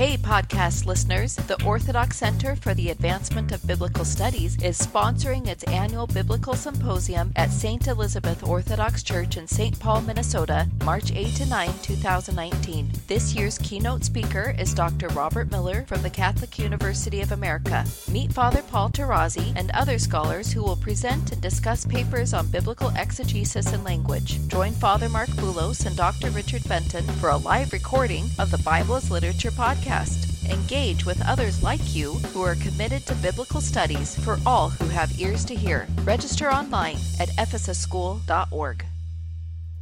Hey, podcast listeners! The Orthodox Center for the Advancement of Biblical Studies is sponsoring its annual Biblical Symposium at St. Elizabeth Orthodox Church in St. Paul, Minnesota, March 8 to 9, 2019. This year's keynote speaker is Dr. Robert Miller from the Catholic University of America. Meet Father Paul Tarazi and other scholars who will present and discuss papers on biblical exegesis and language. Join Father Marc Boulos and Dr. Richard Benton for a live recording of the Bible as Literature podcast podcast. Engage with others like you who are committed to biblical studies for all who have ears to hear. Register online at ephesusschool.org.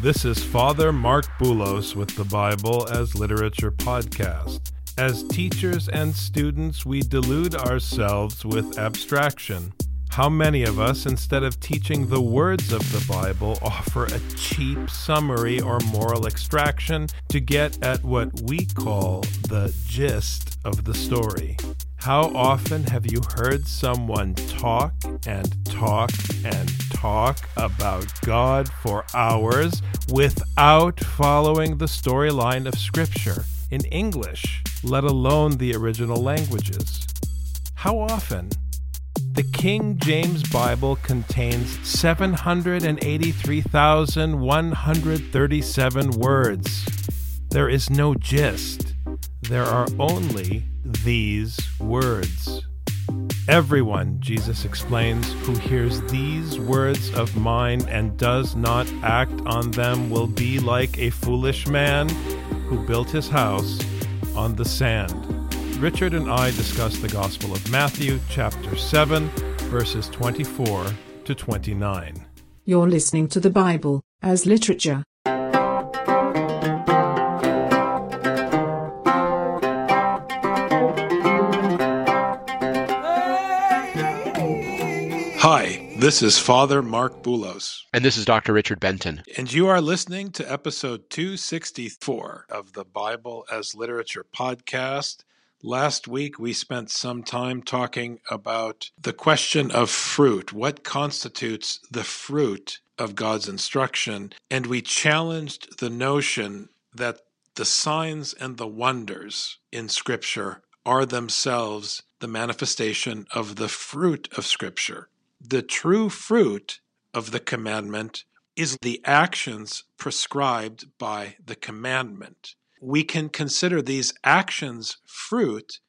This is Father Marc Boulos with the Bible as Literature podcast. As teachers and students, we delude ourselves with abstraction. How many of us, instead of teaching the words of the Bible, offer a cheap summary or moral extraction to get at what we call the gist of the story? How often have you heard someone talk and talk and talk about God for hours without following the storyline of Scripture in English, let alone the original languages? How often? The King James Bible contains 783,137 words. There is no gist. There are only these words. Everyone, Jesus explains, who hears these words of mine and does not act on them will be like a foolish man who built his house on the sand. Richard and I discuss the Gospel of Matthew, chapter 7, verses 24 to 29. You're listening to the Bible as literature. This is Father Marc Boulos. And this is Dr. Richard Benton. And you are listening to episode 264 of the Bible as Literature podcast. Last week, we spent some time talking about the question of fruit. What constitutes the fruit of God's instruction? And we challenged the notion that the signs and the wonders in Scripture are themselves the manifestation of the fruit of Scripture the true fruit of the commandment is the actions prescribed by the commandment. We can consider these actions fruit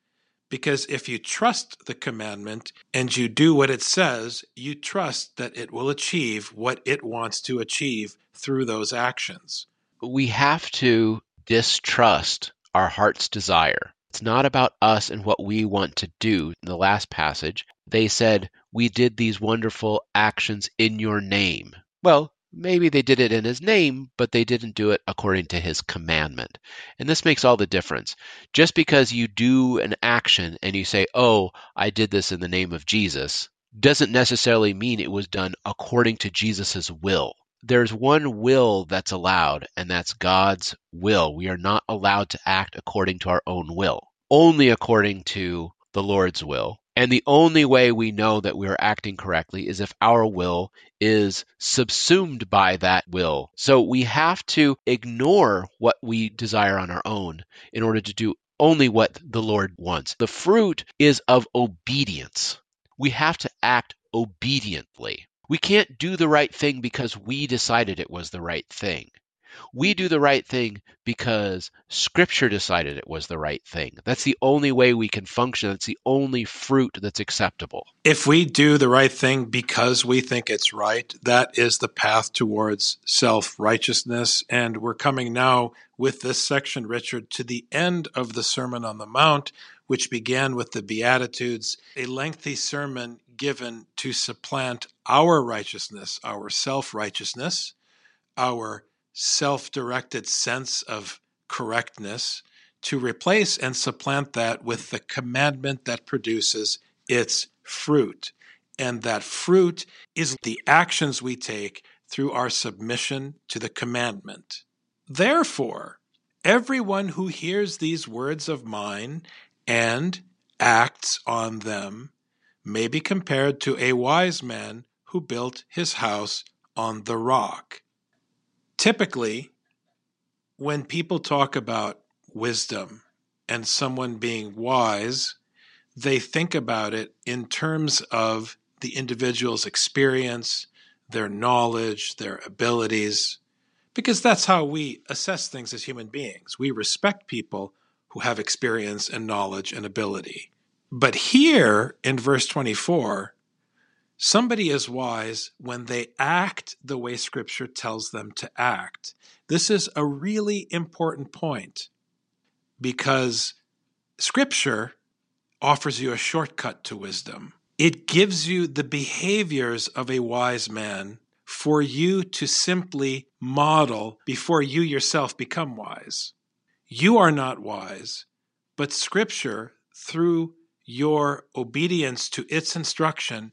because if you trust the commandment and you do what it says, you trust that it will achieve what it wants to achieve through those actions. We have to distrust our heart's desire. It's not about us and what we want to do. In the last passage, they said, We did these wonderful actions in your name. Well, maybe they did it in his name, but they didn't do it according to his commandment. And this makes all the difference. Just because you do an action and you say, Oh, I did this in the name of Jesus, doesn't necessarily mean it was done according to Jesus' will there's one will that's allowed, and that's God's will. We are not allowed to act according to our own will, only according to the Lord's will. And the only way we know that we are acting correctly is if our will is subsumed by that will. So we have to ignore what we desire on our own in order to do only what the Lord wants. The fruit is of obedience. We have to act obediently. We can't do the right thing because we decided it was the right thing. We do the right thing because Scripture decided it was the right thing. That's the only way we can function. That's the only fruit that's acceptable. If we do the right thing because we think it's right, that is the path towards self righteousness. And we're coming now with this section, Richard, to the end of the Sermon on the Mount, which began with the Beatitudes, a lengthy sermon given to supplant our righteousness, our self righteousness, our self directed sense of correctness, to replace and supplant that with the commandment that produces its fruit. And that fruit is the actions we take through our submission to the commandment. Therefore, everyone who hears these words of mine and acts on them may be compared to a wise man who built his house on the rock. Typically, when people talk about wisdom and someone being wise, they think about it in terms of the individual's experience, their knowledge, their abilities, because that's how we assess things as human beings. We respect people who have experience and knowledge and ability. But here in verse 24, somebody is wise when they act the way Scripture tells them to act. This is a really important point because Scripture offers you a shortcut to wisdom. It gives you the behaviors of a wise man for you to simply model before you yourself become wise. You are not wise, but Scripture, through your obedience to its instruction,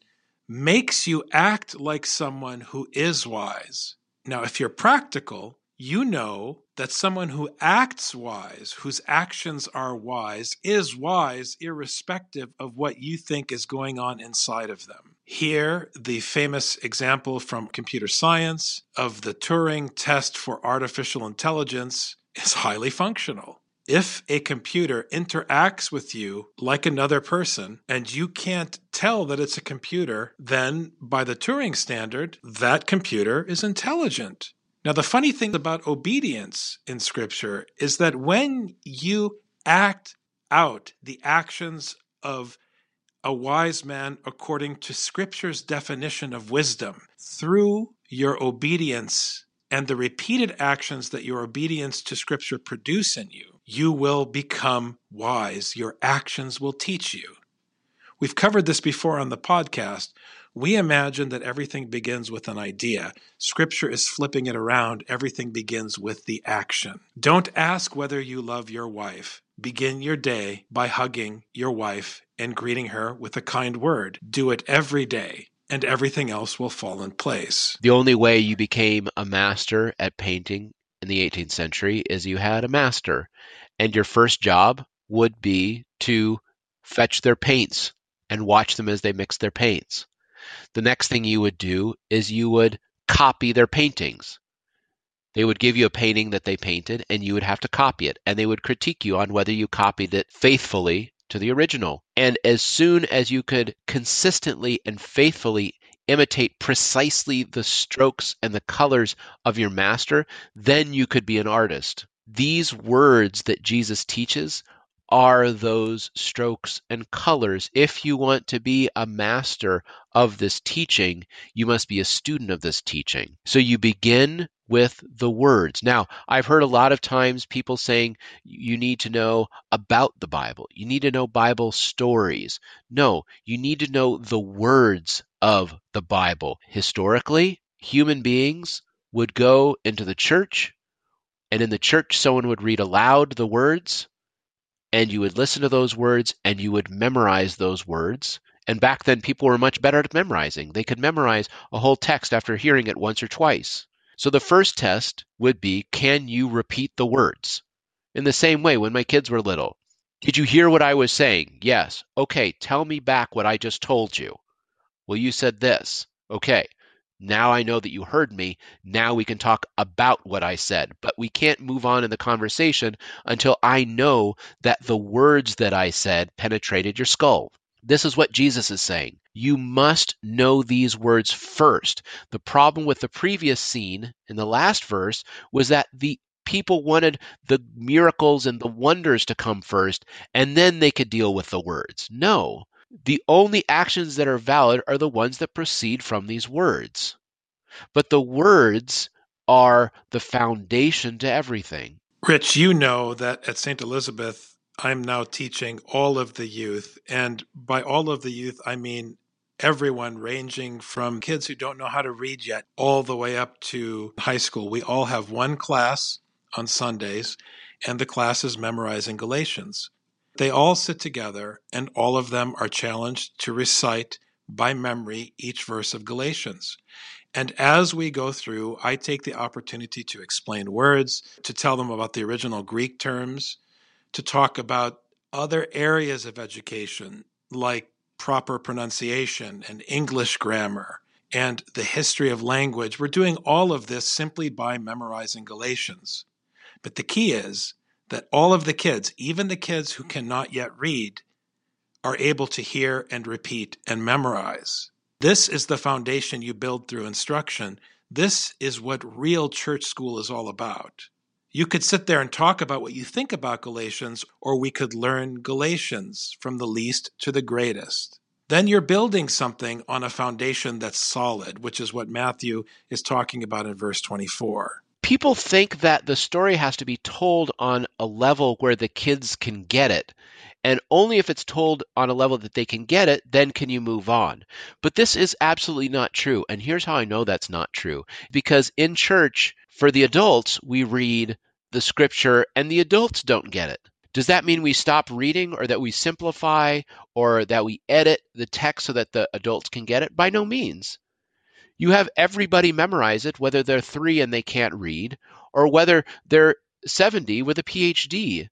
makes you act like someone who is wise. Now, if you're practical, you know that someone who acts wise, whose actions are wise, is wise irrespective of what you think is going on inside of them. Here, the famous example from computer science of the Turing test for artificial intelligence is highly functional. If a computer interacts with you like another person and you can't tell that it's a computer, then by the Turing standard, that computer is intelligent. Now, the funny thing about obedience in Scripture is that when you act out the actions of a wise man according to Scripture's definition of wisdom, through your obedience and the repeated actions that your obedience to Scripture produce in you, you will become wise. Your actions will teach you. We've covered this before on the podcast, we imagine that everything begins with an idea. Scripture is flipping it around. Everything begins with the action. Don't ask whether you love your wife. Begin your day by hugging your wife and greeting her with a kind word. Do it every day, and everything else will fall in place. The only way you became a master at painting in the 18th century is you had a master, and your first job would be to fetch their paints and watch them as they mix their paints the next thing you would do is you would copy their paintings. They would give you a painting that they painted and you would have to copy it. And they would critique you on whether you copied it faithfully to the original. And as soon as you could consistently and faithfully imitate precisely the strokes and the colors of your master, then you could be an artist. These words that Jesus teaches are those strokes and colors. If you want to be a master of this teaching, you must be a student of this teaching. So you begin with the words. Now, I've heard a lot of times people saying you need to know about the Bible, you need to know Bible stories. No, you need to know the words of the Bible. Historically, human beings would go into the church, and in the church, someone would read aloud the words and you would listen to those words and you would memorize those words. And back then, people were much better at memorizing. They could memorize a whole text after hearing it once or twice. So the first test would be can you repeat the words? In the same way, when my kids were little, did you hear what I was saying? Yes. Okay, tell me back what I just told you. Well, you said this. Okay. Now I know that you heard me. Now we can talk about what I said. But we can't move on in the conversation until I know that the words that I said penetrated your skull. This is what Jesus is saying. You must know these words first. The problem with the previous scene in the last verse was that the people wanted the miracles and the wonders to come first, and then they could deal with the words. No, the only actions that are valid are the ones that proceed from these words. But the words are the foundation to everything. Rich, you know that at St. Elizabeth, I'm now teaching all of the youth. And by all of the youth, I mean everyone ranging from kids who don't know how to read yet all the way up to high school. We all have one class on Sundays, and the class is memorizing Galatians. They all sit together, and all of them are challenged to recite by memory each verse of Galatians. And as we go through, I take the opportunity to explain words, to tell them about the original Greek terms, to talk about other areas of education like proper pronunciation and English grammar and the history of language. We're doing all of this simply by memorizing Galatians. But the key is that all of the kids, even the kids who cannot yet read, are able to hear and repeat and memorize. This is the foundation you build through instruction. This is what real church school is all about. You could sit there and talk about what you think about Galatians, or we could learn Galatians from the least to the greatest. Then you're building something on a foundation that's solid, which is what Matthew is talking about in verse 24 people think that the story has to be told on a level where the kids can get it. And only if it's told on a level that they can get it, then can you move on. But this is absolutely not true. And here's how I know that's not true. Because in church, for the adults, we read the scripture and the adults don't get it. Does that mean we stop reading or that we simplify or that we edit the text so that the adults can get it? By no means. You have everybody memorize it, whether they're three and they can't read, or whether they're 70 with a PhD.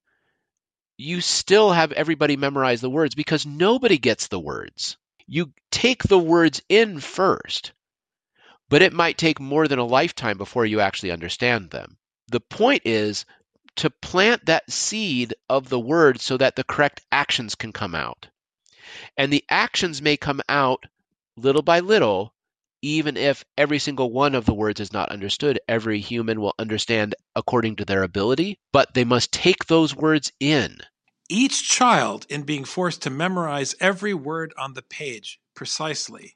You still have everybody memorize the words because nobody gets the words. You take the words in first, but it might take more than a lifetime before you actually understand them. The point is to plant that seed of the word so that the correct actions can come out. And the actions may come out little by little even if every single one of the words is not understood, every human will understand according to their ability, but they must take those words in. Each child, in being forced to memorize every word on the page precisely,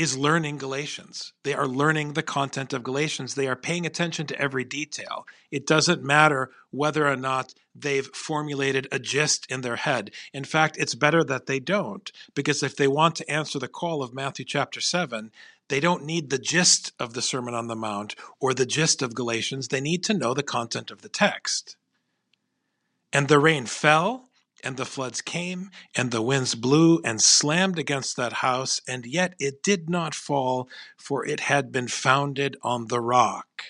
is learning Galatians. They are learning the content of Galatians. They are paying attention to every detail. It doesn't matter whether or not they've formulated a gist in their head. In fact, it's better that they don't, because if they want to answer the call of Matthew chapter 7, they don't need the gist of the Sermon on the Mount or the gist of Galatians. They need to know the content of the text. And the rain fell and the floods came, and the winds blew and slammed against that house, and yet it did not fall, for it had been founded on the rock.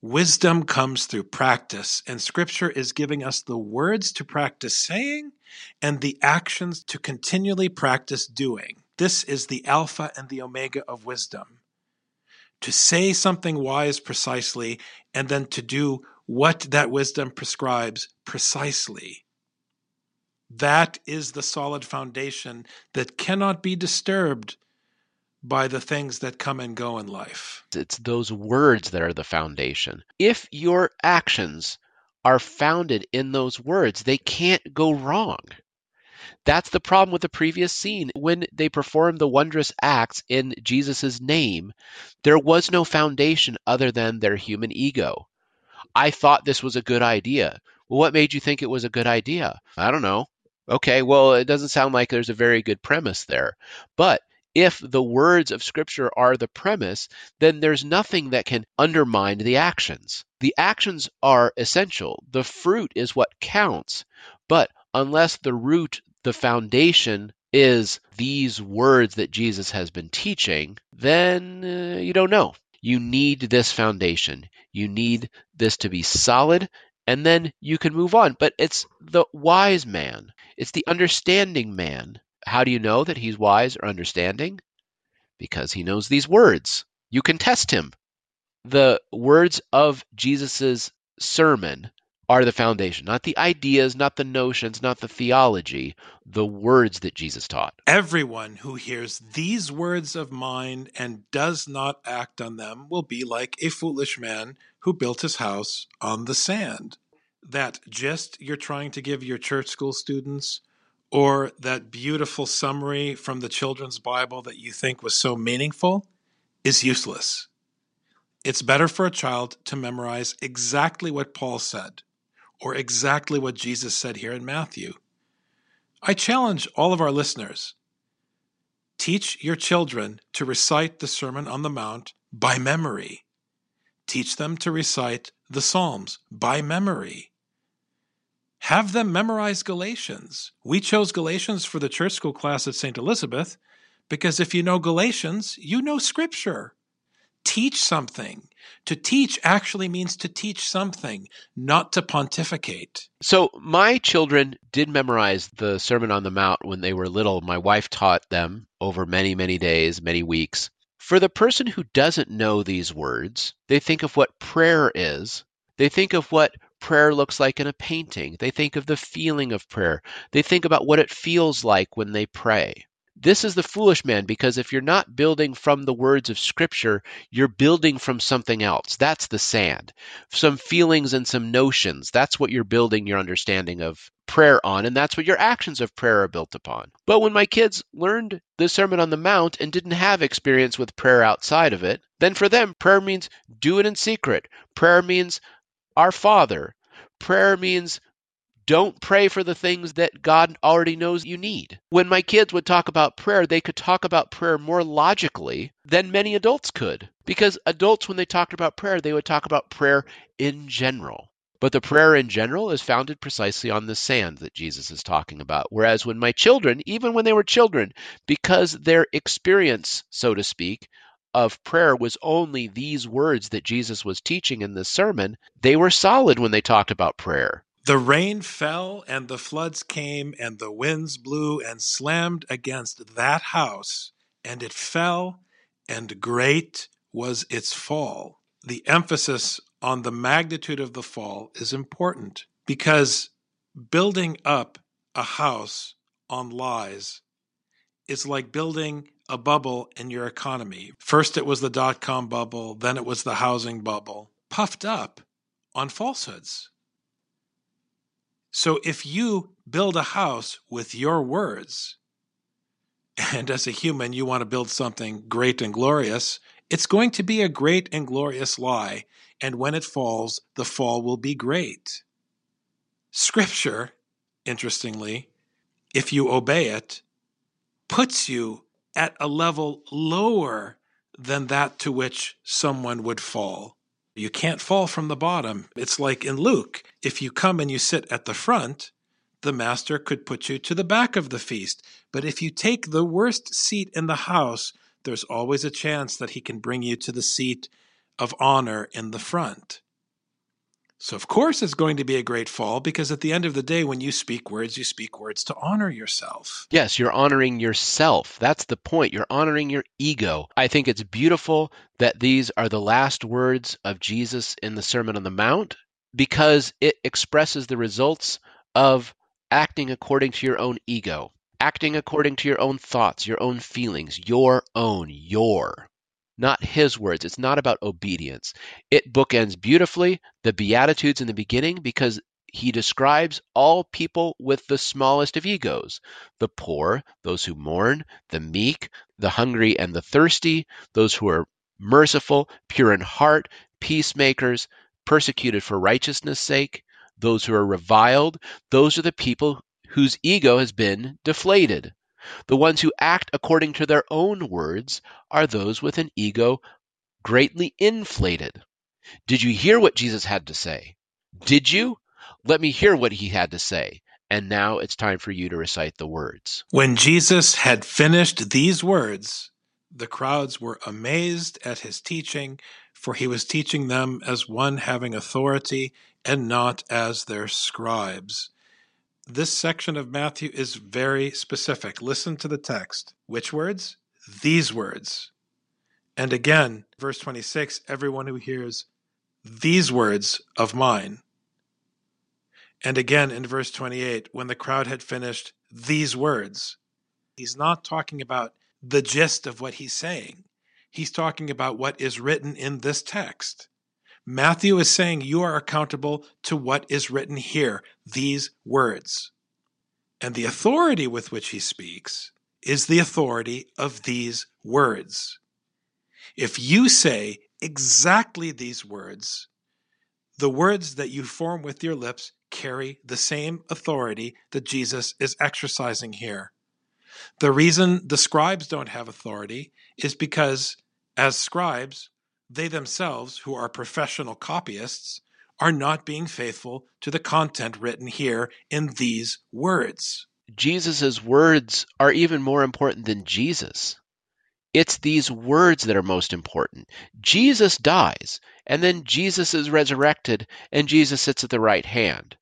Wisdom comes through practice, and Scripture is giving us the words to practice saying and the actions to continually practice doing. This is the Alpha and the Omega of wisdom. To say something wise precisely, and then to do what that wisdom prescribes precisely. That is the solid foundation that cannot be disturbed by the things that come and go in life. It's those words that are the foundation. If your actions are founded in those words, they can't go wrong. That's the problem with the previous scene. When they performed the wondrous acts in Jesus' name, there was no foundation other than their human ego. I thought this was a good idea. Well, what made you think it was a good idea? I don't know. Okay, well, it doesn't sound like there's a very good premise there. But if the words of Scripture are the premise, then there's nothing that can undermine the actions. The actions are essential, the fruit is what counts. But unless the root, the foundation, is these words that Jesus has been teaching, then uh, you don't know. You need this foundation. You need this to be solid and then you can move on. But it's the wise man, it's the understanding man. How do you know that he's wise or understanding? Because he knows these words. You can test him. The words of Jesus' sermon are the foundation, not the ideas, not the notions, not the theology, the words that Jesus taught. Everyone who hears these words of mine and does not act on them will be like a foolish man who built his house on the sand. That gist you're trying to give your church school students, or that beautiful summary from the children's Bible that you think was so meaningful, is useless. It's better for a child to memorize exactly what Paul said or exactly what Jesus said here in Matthew. I challenge all of our listeners teach your children to recite the Sermon on the Mount by memory. Teach them to recite the Psalms by memory. Have them memorize Galatians. We chose Galatians for the church school class at St. Elizabeth because if you know Galatians, you know Scripture. Teach something. To teach actually means to teach something, not to pontificate. So, my children did memorize the Sermon on the Mount when they were little. My wife taught them over many, many days, many weeks. For the person who doesn't know these words, they think of what prayer is. They think of what prayer looks like in a painting. They think of the feeling of prayer. They think about what it feels like when they pray. This is the foolish man because if you're not building from the words of Scripture, you're building from something else. That's the sand. Some feelings and some notions. That's what you're building your understanding of prayer on, and that's what your actions of prayer are built upon. But when my kids learned the Sermon on the Mount and didn't have experience with prayer outside of it, then for them, prayer means do it in secret. Prayer means our Father. Prayer means don't pray for the things that God already knows you need. When my kids would talk about prayer, they could talk about prayer more logically than many adults could. Because adults, when they talked about prayer, they would talk about prayer in general. But the prayer in general is founded precisely on the sand that Jesus is talking about. Whereas when my children, even when they were children, because their experience, so to speak, of prayer was only these words that Jesus was teaching in this sermon, they were solid when they talked about prayer. The rain fell and the floods came and the winds blew and slammed against that house, and it fell, and great was its fall. The emphasis on the magnitude of the fall is important because building up a house on lies is like building a bubble in your economy. First, it was the dot com bubble, then, it was the housing bubble, puffed up on falsehoods. So, if you build a house with your words, and as a human, you want to build something great and glorious, it's going to be a great and glorious lie and when it falls, the fall will be great. Scripture, interestingly, if you obey it, puts you at a level lower than that to which someone would fall. You can't fall from the bottom. It's like in Luke if you come and you sit at the front, the master could put you to the back of the feast. But if you take the worst seat in the house, there's always a chance that he can bring you to the seat of honor in the front. So, of course, it's going to be a great fall because at the end of the day, when you speak words, you speak words to honor yourself. Yes, you're honoring yourself. That's the point. You're honoring your ego. I think it's beautiful that these are the last words of Jesus in the Sermon on the Mount because it expresses the results of acting according to your own ego, acting according to your own thoughts, your own feelings, your own, your not his words. It's not about obedience. It bookends beautifully the Beatitudes in the beginning because he describes all people with the smallest of egos the poor, those who mourn, the meek, the hungry and the thirsty, those who are merciful, pure in heart, peacemakers, persecuted for righteousness' sake, those who are reviled. Those are the people whose ego has been deflated. The ones who act according to their own words are those with an ego greatly inflated. Did you hear what Jesus had to say? Did you? Let me hear what he had to say. And now it's time for you to recite the words. When Jesus had finished these words, the crowds were amazed at his teaching, for he was teaching them as one having authority and not as their scribes. This section of Matthew is very specific. Listen to the text. Which words? These words. And again, verse 26 everyone who hears these words of mine. And again in verse 28, when the crowd had finished these words, he's not talking about the gist of what he's saying. He's talking about what is written in this text. Matthew is saying you are accountable to what is written here, these words. And the authority with which he speaks is the authority of these words. If you say exactly these words, the words that you form with your lips carry the same authority that Jesus is exercising here. The reason the scribes don't have authority is because, as scribes, they themselves, who are professional copyists, are not being faithful to the content written here in these words. Jesus' words are even more important than Jesus. It's these words that are most important. Jesus dies, and then Jesus is resurrected, and Jesus sits at the right hand.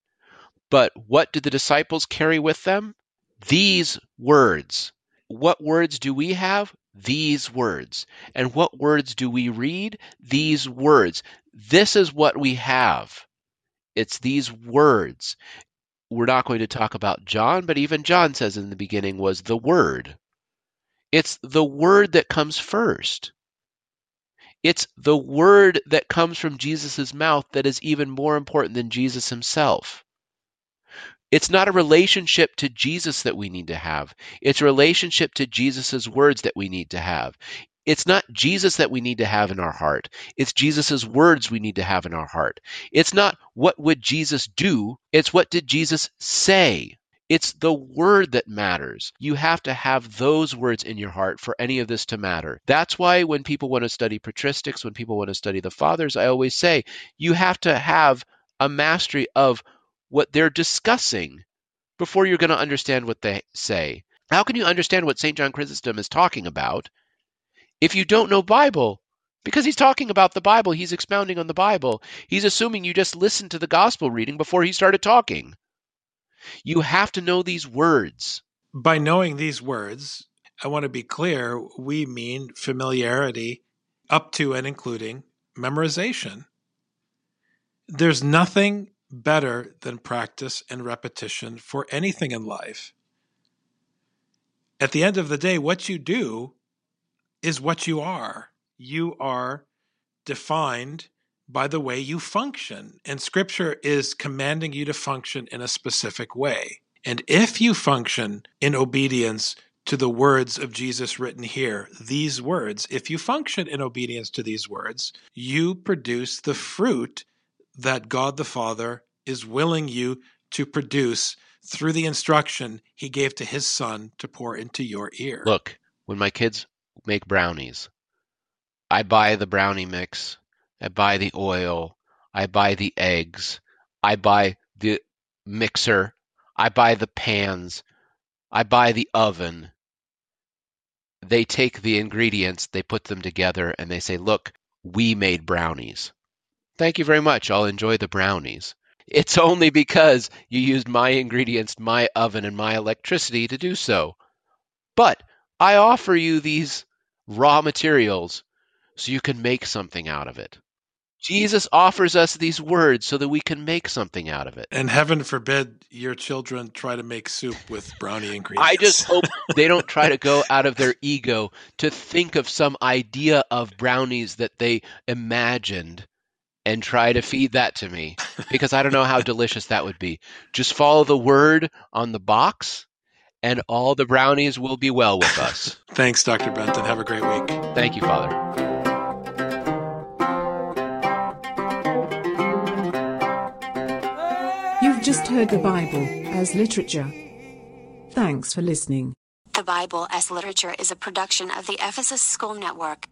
But what do the disciples carry with them? These words. What words do we have? These words. And what words do we read? These words. This is what we have. It's these words. We're not going to talk about John, but even John says in the beginning was the Word. It's the Word that comes first. It's the Word that comes from Jesus' mouth that is even more important than Jesus himself. It's not a relationship to Jesus that we need to have. It's a relationship to Jesus' words that we need to have. It's not Jesus that we need to have in our heart. It's Jesus' words we need to have in our heart. It's not what would Jesus do, it's what did Jesus say. It's the word that matters. You have to have those words in your heart for any of this to matter. That's why when people want to study patristics, when people want to study the fathers, I always say you have to have a mastery of what they're discussing before you're going to understand what they say. How can you understand what St. John Chrysostom is talking about if you don't know Bible? Because he's talking about the Bible, he's expounding on the Bible. He's assuming you just listened to the gospel reading before he started talking. You have to know these words. By knowing these words, I want to be clear, we mean familiarity up to and including memorization. There's nothing better than practice and repetition for anything in life. At the end of the day, what you do is what you are. You are defined by the way you function, and Scripture is commanding you to function in a specific way. And if you function in obedience to the words of Jesus written here, these words, if you function in obedience to these words, you produce the fruit that God the Father is willing you to produce through the instruction he gave to his son to pour into your ear. Look, when my kids make brownies, I buy the brownie mix, I buy the oil, I buy the eggs, I buy the mixer, I buy the pans, I buy the oven. They take the ingredients, they put them together, and they say, Look, we made brownies. Thank you very much. I'll enjoy the brownies. It's only because you used my ingredients, my oven, and my electricity to do so. But I offer you these raw materials so you can make something out of it. Jesus offers us these words so that we can make something out of it. And heaven forbid your children try to make soup with brownie ingredients. I just hope they don't try to go out of their ego to think of some idea of brownies that they imagined and try to feed that to me because I don't know how delicious that would be. Just follow the word on the box and all the brownies will be well with us. Thanks, Dr. Benton. Have a great week. Thank you, Father. You've just heard the Bible as literature. Thanks for listening. The Bible as Literature is a production of the Ephesus School Network.